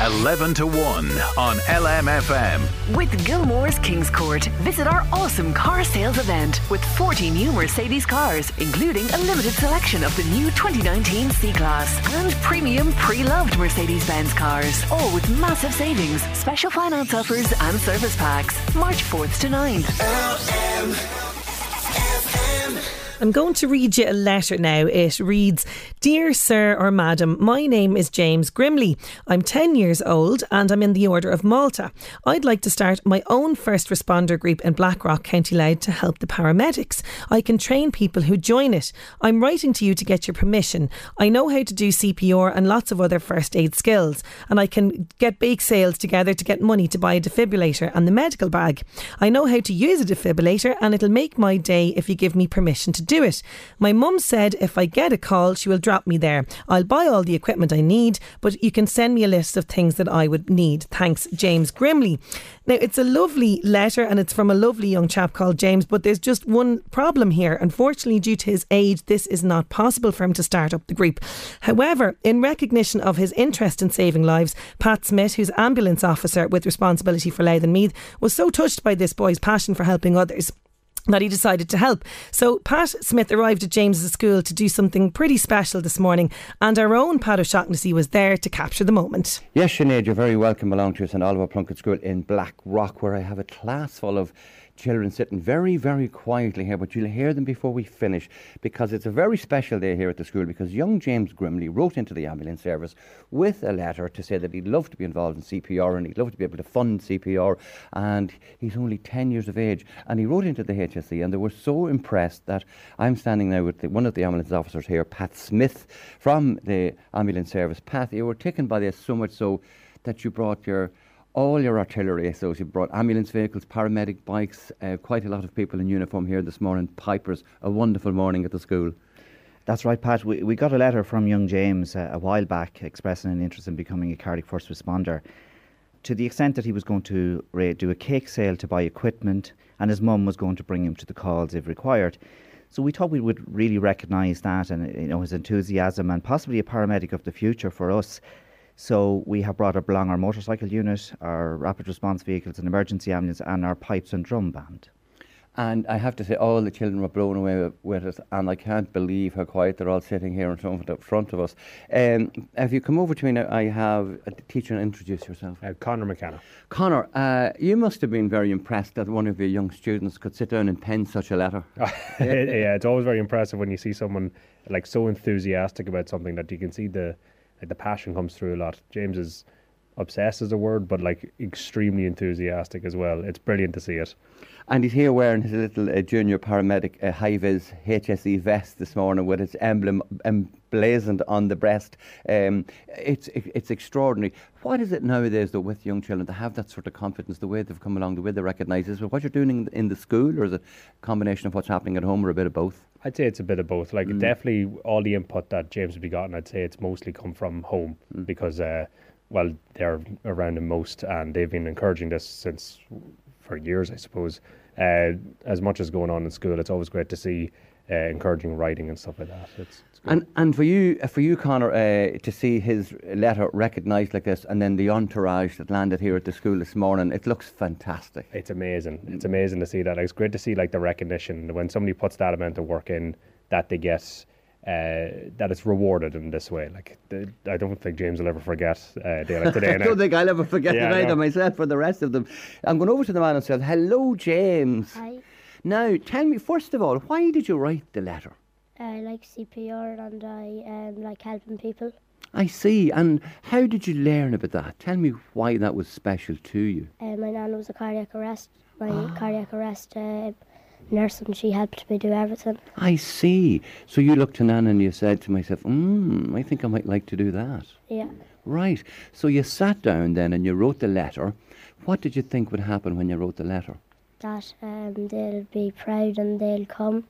11 to 1 on LMFM. With Gilmore's Kings Court, visit our awesome car sales event with 40 new Mercedes cars, including a limited selection of the new 2019 C Class and premium pre loved Mercedes Benz cars, all with massive savings, special finance offers, and service packs. March 4th to 9th. I'm going to read you a letter now. It reads Dear Sir or Madam, my name is James Grimley. I'm 10 years old and I'm in the Order of Malta. I'd like to start my own first responder group in Blackrock, County Louth to help the paramedics. I can train people who join it. I'm writing to you to get your permission. I know how to do CPR and lots of other first aid skills, and I can get bake sales together to get money to buy a defibrillator and the medical bag. I know how to use a defibrillator and it'll make my day if you give me permission to do it. My mum said if I get a call, she will drop me there. I'll buy all the equipment I need, but you can send me a list of things that I would need. Thanks, James Grimley. Now, it's a lovely letter and it's from a lovely young chap called James, but there's just one problem here. Unfortunately, due to his age, this is not possible for him to start up the group. However, in recognition of his interest in saving lives, Pat Smith, who's ambulance officer with responsibility for Louth and Meath, was so touched by this boy's passion for helping others that he decided to help. So Pat Smith arrived at James's school to do something pretty special this morning, and our own Pat O'Shaughnessy was there to capture the moment. Yes, Sinead, you're very welcome along to us in Oliver Plunkett School in Black Rock, where I have a class full of children sitting very, very quietly here, but you'll hear them before we finish because it's a very special day here at the school because young James Grimley wrote into the ambulance service with a letter to say that he'd love to be involved in CPR and he'd love to be able to fund CPR and he's only 10 years of age and he wrote into the HSE and they were so impressed that I'm standing now with the, one of the ambulance officers here, Pat Smith from the ambulance service. Pat, you were taken by this so much so that you brought your all your artillery. So you brought ambulance vehicles, paramedic bikes, uh, quite a lot of people in uniform here this morning, pipers. A wonderful morning at the school. That's right, Pat. We, we got a letter from young James uh, a while back expressing an interest in becoming a cardiac first responder to the extent that he was going to do a cake sale to buy equipment and his mum was going to bring him to the calls if required. So we thought we would really recognise that and you know his enthusiasm and possibly a paramedic of the future for us so we have brought up along our motorcycle unit, our rapid response vehicles and emergency ambulance, and our pipes and drum band. And I have to say, all the children were blown away with, with it, and I can't believe how quiet they're all sitting here in front of, front of us. Um, if you come over to me now, I have a teacher and introduce yourself. Uh, Connor McKenna. Connor, uh, you must have been very impressed that one of your young students could sit down and pen such a letter. yeah, it's always very impressive when you see someone like so enthusiastic about something that you can see the like the passion comes through a lot. James is obsessed is a word, but like extremely enthusiastic as well. It's brilliant to see it. And he's here wearing his little uh, junior paramedic uh, high vis HSE vest this morning with its emblem emblazoned on the breast. Um, it's it, it's extraordinary. What is it nowadays though with young children to have that sort of confidence, the way they've come along, the way they recognise this? What you're doing in, in the school, or is it a combination of what's happening at home, or a bit of both? I'd say it's a bit of both. Like mm. definitely all the input that James has begotten, I'd say it's mostly come from home mm. because uh, well they're around him most and they've been encouraging this since for years, I suppose. Uh, as much as going on in school, it's always great to see uh, encouraging writing and stuff like that. It's, it's and and for you, uh, for you, Connor, uh, to see his letter recognised like this, and then the entourage that landed here at the school this morning, it looks fantastic. It's amazing. It's amazing to see that. It's great to see like the recognition when somebody puts that amount of work in that they get uh, that it's rewarded in this way. Like the, I don't think James will ever forget uh, day like today. I don't think I'll ever forget Yeah, it either no. myself for the rest of them. I'm going over to the man and said, Hello, James. Hi. Now, tell me, first of all, why did you write the letter? I like CPR and I um, like helping people. I see. And how did you learn about that? Tell me why that was special to you. Uh, my nan was a cardiac arrest. My cardiac arrest uh, nurse and she helped me do everything. I see. So you looked to Nan and you said to myself, hmm, I think I might like to do that. Yeah. Right. So you sat down then and you wrote the letter. What did you think would happen when you wrote the letter? That um, they'll be proud and they'll come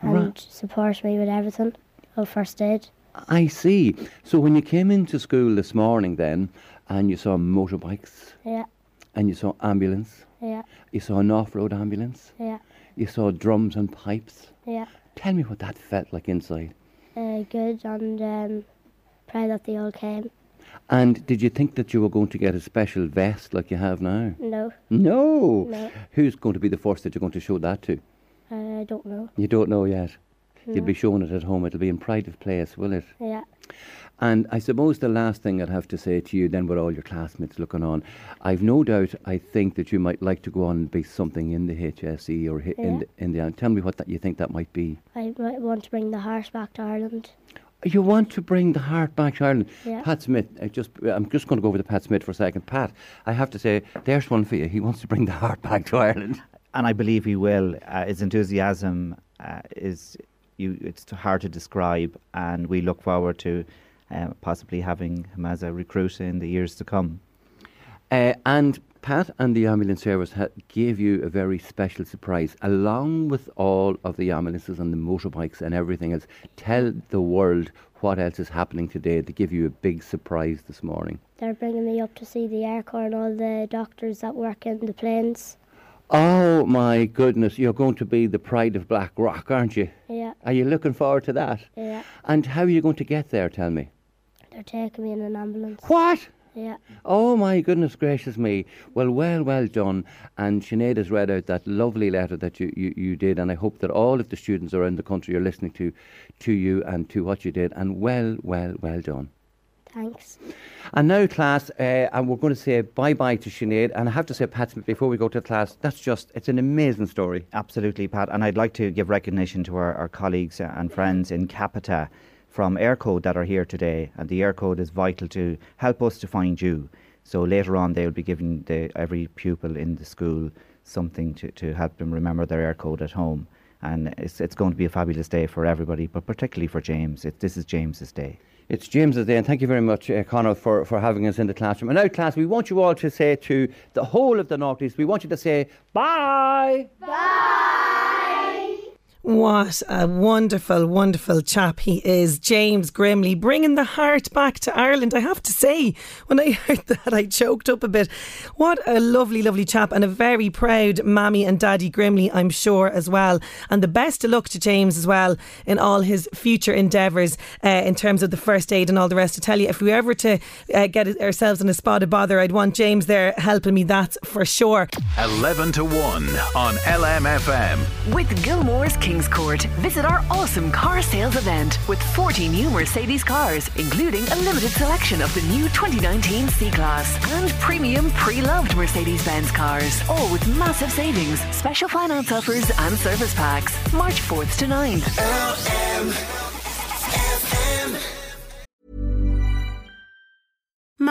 and Right. support me with everything of first aid. I see. So when you came into school this morning then and you saw motorbikes Yeah, and you saw ambulance, yeah, you saw an off-road ambulance, yeah, you saw drums and pipes. yeah. Tell me what that felt like inside. Uh, good and um, proud that they all came. And did you think that you were going to get a special vest like you have now? No, No. No. Who's going to be the first that you're going to show that to? uh, I don't know. You don't know yet. You'll be showing it at home. It'll be in pride of place, will it? Yeah. And I suppose the last thing I'd have to say to you, then, with all your classmates looking on, I've no doubt. I think that you might like to go on and be something in the HSE or hi- in the, in the. Tell me what that you think that might be. I might want to bring the horse back to Ireland. You want to bring the heart back to Ireland. Yeah. Pat Smith, I just, I'm just going to go over to Pat Smith for a second. Pat, I have to say, there's one for you. He wants to bring the heart back to Ireland. and I believe he will. Uh, his enthusiasm uh, is you. It's too hard to describe, and we look forward to uh, possibly having him as a recruit in the years to come. Uh, and Pat and the ambulance service ha- gave you a very special surprise, along with all of the ambulances and the motorbikes and everything else. Tell the world what else is happening today to give you a big surprise this morning. They're bringing me up to see the air corps and all the doctors that work in the planes. Oh my goodness, you're going to be the pride of Black Rock, aren't you? Yeah, Are you looking forward to that? yeah. And how are you going to get there, tell me? They're taking me in an ambulance. What? Yeah. Oh my goodness gracious me. Well, well, well done. And Sinead has read out that lovely letter that you, you, you did, and I hope that all of the students around the country are listening to, to you and to what you did. And well, well, well done. Thanks. And now, class, uh, and we're going to say bye bye to Sinead. And I have to say, Pat before we go to class, that's just, it's an amazing story. Absolutely, Pat. And I'd like to give recognition to our, our colleagues and friends in Capita from Eircode that are here today. And the Eircode is vital to help us to find you. So later on, they'll be giving the, every pupil in the school something to, to help them remember their Eircode at home. And it's, it's going to be a fabulous day for everybody, but particularly for James. It, this is James's day. It's James's Day, and thank you very much, uh, Conor, for, for having us in the classroom. And now, class, we want you all to say to the whole of the Northeast, we want you to say bye. What a wonderful, wonderful chap he is, James Grimley, bringing the heart back to Ireland. I have to say, when I heard that, I choked up a bit. What a lovely, lovely chap, and a very proud mammy and daddy Grimley, I'm sure, as well. And the best of luck to James as well in all his future endeavours uh, in terms of the first aid and all the rest. To tell you, if we were ever to uh, get ourselves in a spot of bother, I'd want James there helping me, that's for sure. 11 to 1 on LMFM. With Gilmore's Kings Court, visit our awesome car sales event with 40 new Mercedes cars, including a limited selection of the new 2019 C Class and premium pre loved Mercedes Benz cars, all with massive savings, special finance offers, and service packs. March 4th to 9th.